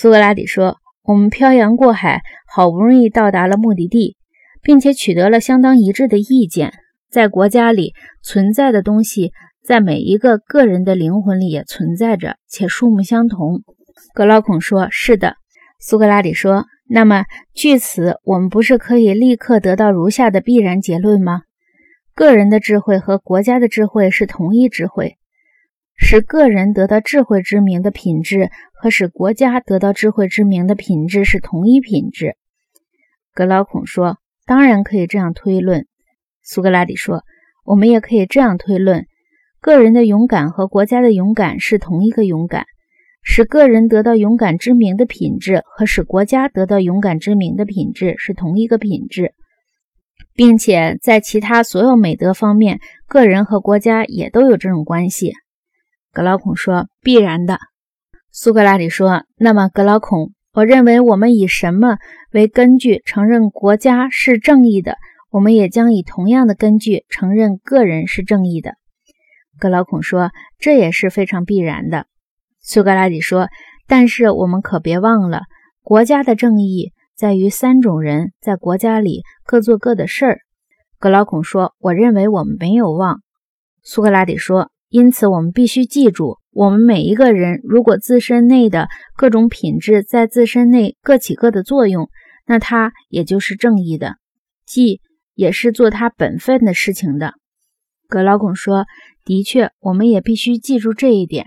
苏格拉底说：“我们漂洋过海，好不容易到达了目的地，并且取得了相当一致的意见。在国家里存在的东西，在每一个个人的灵魂里也存在着，且数目相同。”格劳孔说：“是的。”苏格拉底说：“那么据此，我们不是可以立刻得到如下的必然结论吗？个人的智慧和国家的智慧是同一智慧。”使个人得到智慧之名的品质和使国家得到智慧之名的品质是同一品质。格劳孔说：“当然可以这样推论。”苏格拉底说：“我们也可以这样推论：个人的勇敢和国家的勇敢是同一个勇敢。使个人得到勇敢之名的品质和使国家得到勇敢之名的品质是同一个品质，并且在其他所有美德方面，个人和国家也都有这种关系。”格劳孔说：“必然的。”苏格拉底说：“那么，格劳孔，我认为我们以什么为根据承认国家是正义的，我们也将以同样的根据承认个人是正义的。”格劳孔说：“这也是非常必然的。”苏格拉底说：“但是我们可别忘了，国家的正义在于三种人在国家里各做各的事儿。”格劳孔说：“我认为我们没有忘。”苏格拉底说。因此，我们必须记住，我们每一个人如果自身内的各种品质在自身内各起各的作用，那他也就是正义的，即也是做他本分的事情的。葛老孔说：“的确，我们也必须记住这一点。